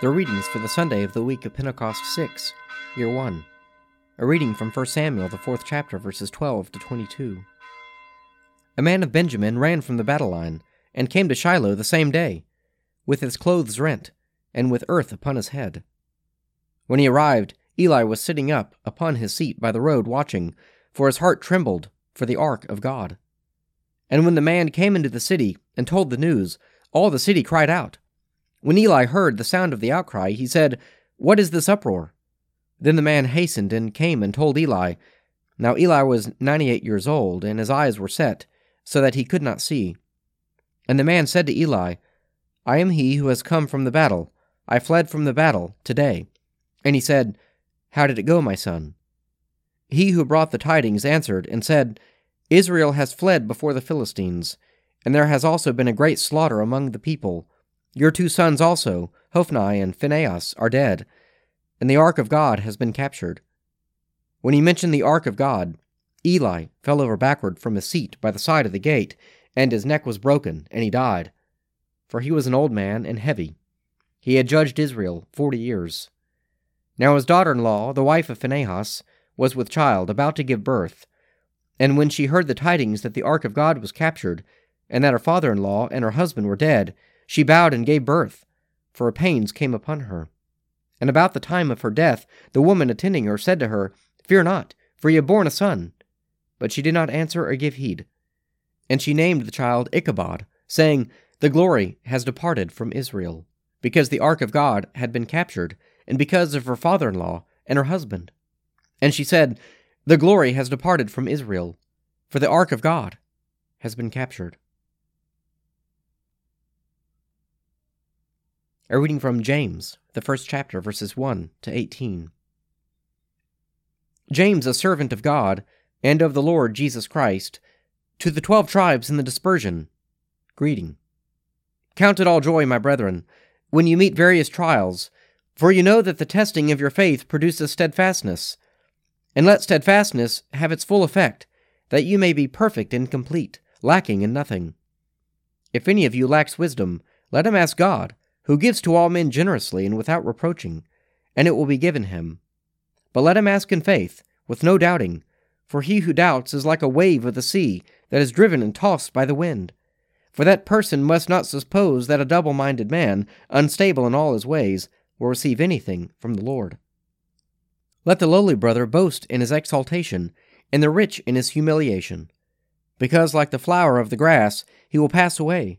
The readings for the Sunday of the week of Pentecost 6, Year 1. A reading from 1 Samuel, the fourth chapter, verses 12 to 22. A man of Benjamin ran from the battle line, and came to Shiloh the same day, with his clothes rent, and with earth upon his head. When he arrived, Eli was sitting up upon his seat by the road watching, for his heart trembled for the ark of God. And when the man came into the city and told the news, all the city cried out. When Eli heard the sound of the outcry, he said, What is this uproar? Then the man hastened and came and told Eli. Now Eli was ninety eight years old, and his eyes were set, so that he could not see. And the man said to Eli, I am he who has come from the battle. I fled from the battle today. And he said, How did it go, my son? He who brought the tidings answered and said, Israel has fled before the Philistines, and there has also been a great slaughter among the people your two sons also, Hophni and Phinehas, are dead, and the ark of God has been captured. When he mentioned the ark of God, Eli fell over backward from his seat by the side of the gate, and his neck was broken, and he died. For he was an old man and heavy. He had judged Israel forty years. Now his daughter in law, the wife of Phinehas, was with child, about to give birth. And when she heard the tidings that the ark of God was captured, and that her father in law and her husband were dead, she bowed and gave birth, for pains came upon her. And about the time of her death, the woman attending her said to her, Fear not, for ye have borne a son. But she did not answer or give heed. And she named the child Ichabod, saying, The glory has departed from Israel, because the ark of God had been captured, and because of her father in law and her husband. And she said, The glory has departed from Israel, for the ark of God has been captured. A reading from James, the first chapter, verses 1 to 18. James, a servant of God and of the Lord Jesus Christ, to the twelve tribes in the dispersion, greeting. Count it all joy, my brethren, when you meet various trials, for you know that the testing of your faith produces steadfastness. And let steadfastness have its full effect, that you may be perfect and complete, lacking in nothing. If any of you lacks wisdom, let him ask God who gives to all men generously and without reproaching, and it will be given him. But let him ask in faith, with no doubting, for he who doubts is like a wave of the sea that is driven and tossed by the wind. For that person must not suppose that a double minded man, unstable in all his ways, will receive anything from the Lord. Let the lowly brother boast in his exaltation, and the rich in his humiliation, because like the flower of the grass he will pass away.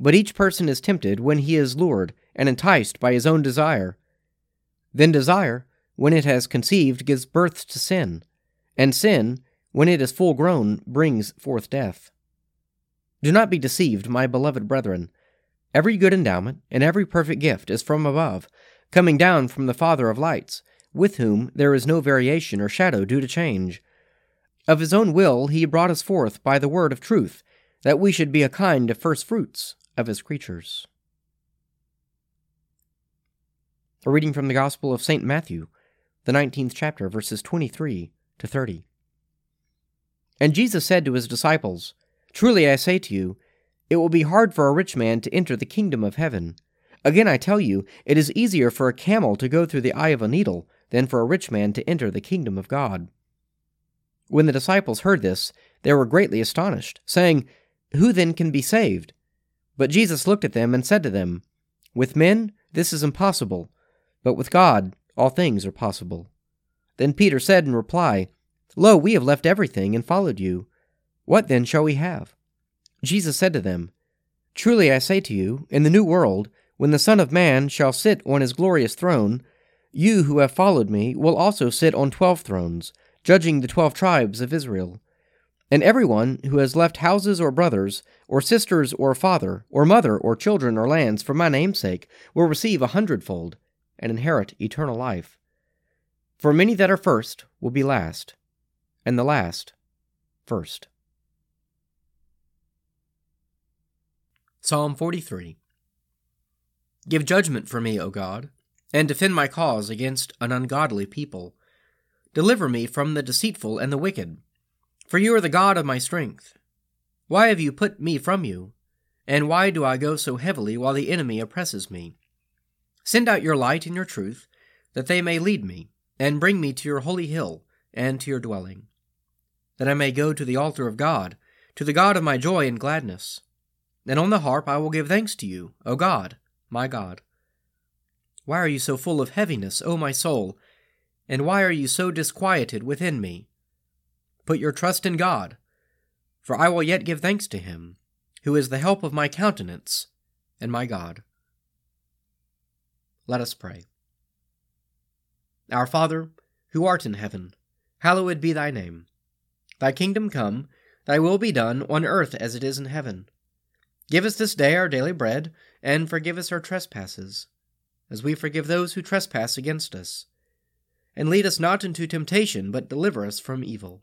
But each person is tempted when he is lured and enticed by his own desire. Then desire, when it has conceived, gives birth to sin, and sin, when it is full grown, brings forth death. Do not be deceived, my beloved brethren. Every good endowment and every perfect gift is from above, coming down from the Father of lights, with whom there is no variation or shadow due to change. Of his own will he brought us forth by the word of truth, that we should be a kind of first fruits of his creatures. A reading from the Gospel of St. Matthew, the 19th chapter, verses 23 to 30. And Jesus said to his disciples, Truly I say to you, it will be hard for a rich man to enter the kingdom of heaven. Again I tell you, it is easier for a camel to go through the eye of a needle than for a rich man to enter the kingdom of God. When the disciples heard this, they were greatly astonished, saying, Who then can be saved? But Jesus looked at them and said to them, With men this is impossible but with God, all things are possible. Then Peter said in reply, Lo, we have left everything and followed you. What then shall we have? Jesus said to them, Truly I say to you, in the new world, when the Son of Man shall sit on his glorious throne, you who have followed me will also sit on twelve thrones, judging the twelve tribes of Israel. And everyone who has left houses or brothers, or sisters or father, or mother, or children, or lands for my name's sake, will receive a hundredfold and inherit eternal life. For many that are first will be last, and the last first. Psalm 43 Give judgment for me, O God, and defend my cause against an ungodly people. Deliver me from the deceitful and the wicked, for you are the God of my strength. Why have you put me from you? And why do I go so heavily while the enemy oppresses me? Send out your light and your truth, that they may lead me, and bring me to your holy hill and to your dwelling, that I may go to the altar of God, to the God of my joy and gladness. And on the harp I will give thanks to you, O God, my God. Why are you so full of heaviness, O my soul? And why are you so disquieted within me? Put your trust in God, for I will yet give thanks to him, who is the help of my countenance and my God. Let us pray. Our Father, who art in heaven, hallowed be thy name. Thy kingdom come, thy will be done on earth as it is in heaven. Give us this day our daily bread, and forgive us our trespasses, as we forgive those who trespass against us. And lead us not into temptation, but deliver us from evil.